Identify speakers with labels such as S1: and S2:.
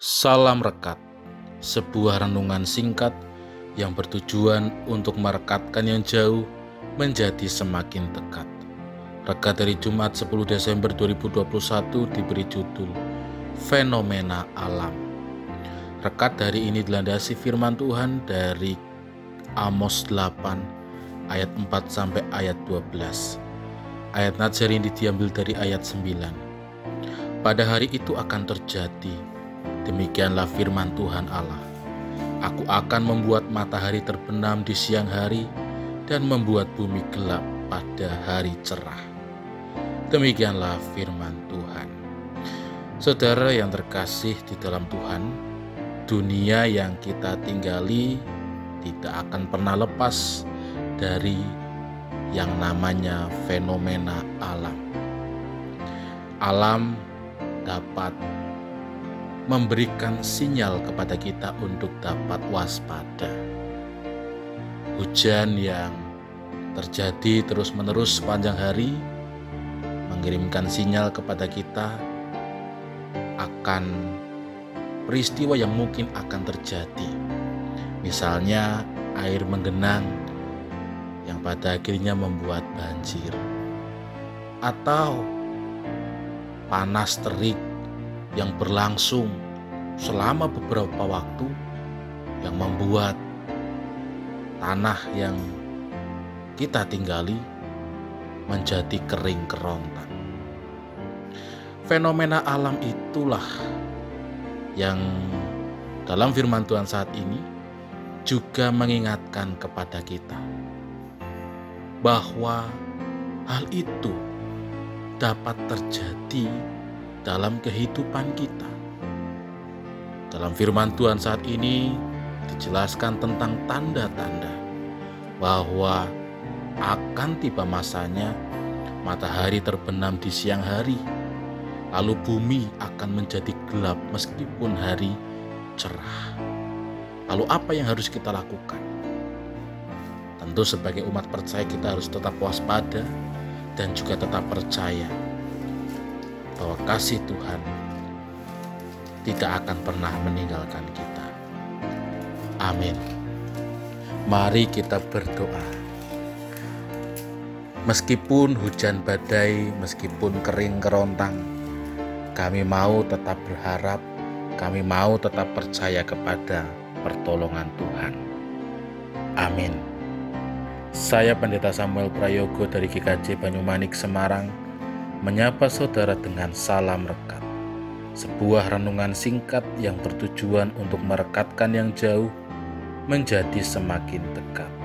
S1: Salam Rekat, sebuah renungan singkat yang bertujuan untuk merekatkan yang jauh menjadi semakin dekat. Rekat dari Jumat 10 Desember 2021 diberi judul Fenomena Alam. Rekat dari ini dilandasi firman Tuhan dari Amos 8 ayat 4 sampai ayat 12. Ayat Nazar ini diambil dari ayat 9. Pada hari itu akan terjadi Demikianlah firman Tuhan Allah. Aku akan membuat matahari terbenam di siang hari dan membuat bumi gelap pada hari cerah. Demikianlah firman Tuhan. Saudara yang terkasih di dalam Tuhan, dunia yang kita tinggali tidak akan pernah lepas dari yang namanya fenomena alam. Alam dapat memberikan sinyal kepada kita untuk dapat waspada. Hujan yang terjadi terus-menerus sepanjang hari mengirimkan sinyal kepada kita akan peristiwa yang mungkin akan terjadi. Misalnya air menggenang yang pada akhirnya membuat banjir atau panas terik yang berlangsung selama beberapa waktu yang membuat tanah yang kita tinggali menjadi kering kerontang. Fenomena alam itulah yang dalam firman Tuhan saat ini juga mengingatkan kepada kita bahwa hal itu dapat terjadi dalam kehidupan kita. Dalam firman Tuhan saat ini dijelaskan tentang tanda-tanda bahwa akan tiba masanya matahari terbenam di siang hari, lalu bumi akan menjadi gelap meskipun hari cerah. Lalu apa yang harus kita lakukan? Tentu sebagai umat percaya kita harus tetap waspada dan juga tetap percaya bahwa kasih Tuhan tidak akan pernah meninggalkan kita. Amin. Mari kita berdoa. Meskipun hujan badai, meskipun kering kerontang, kami mau tetap berharap, kami mau tetap percaya kepada pertolongan Tuhan. Amin. Saya Pendeta Samuel Prayogo dari GKJ Banyumanik Semarang menyapa saudara dengan salam rekat. Sebuah renungan singkat yang bertujuan untuk merekatkan yang jauh menjadi semakin dekat.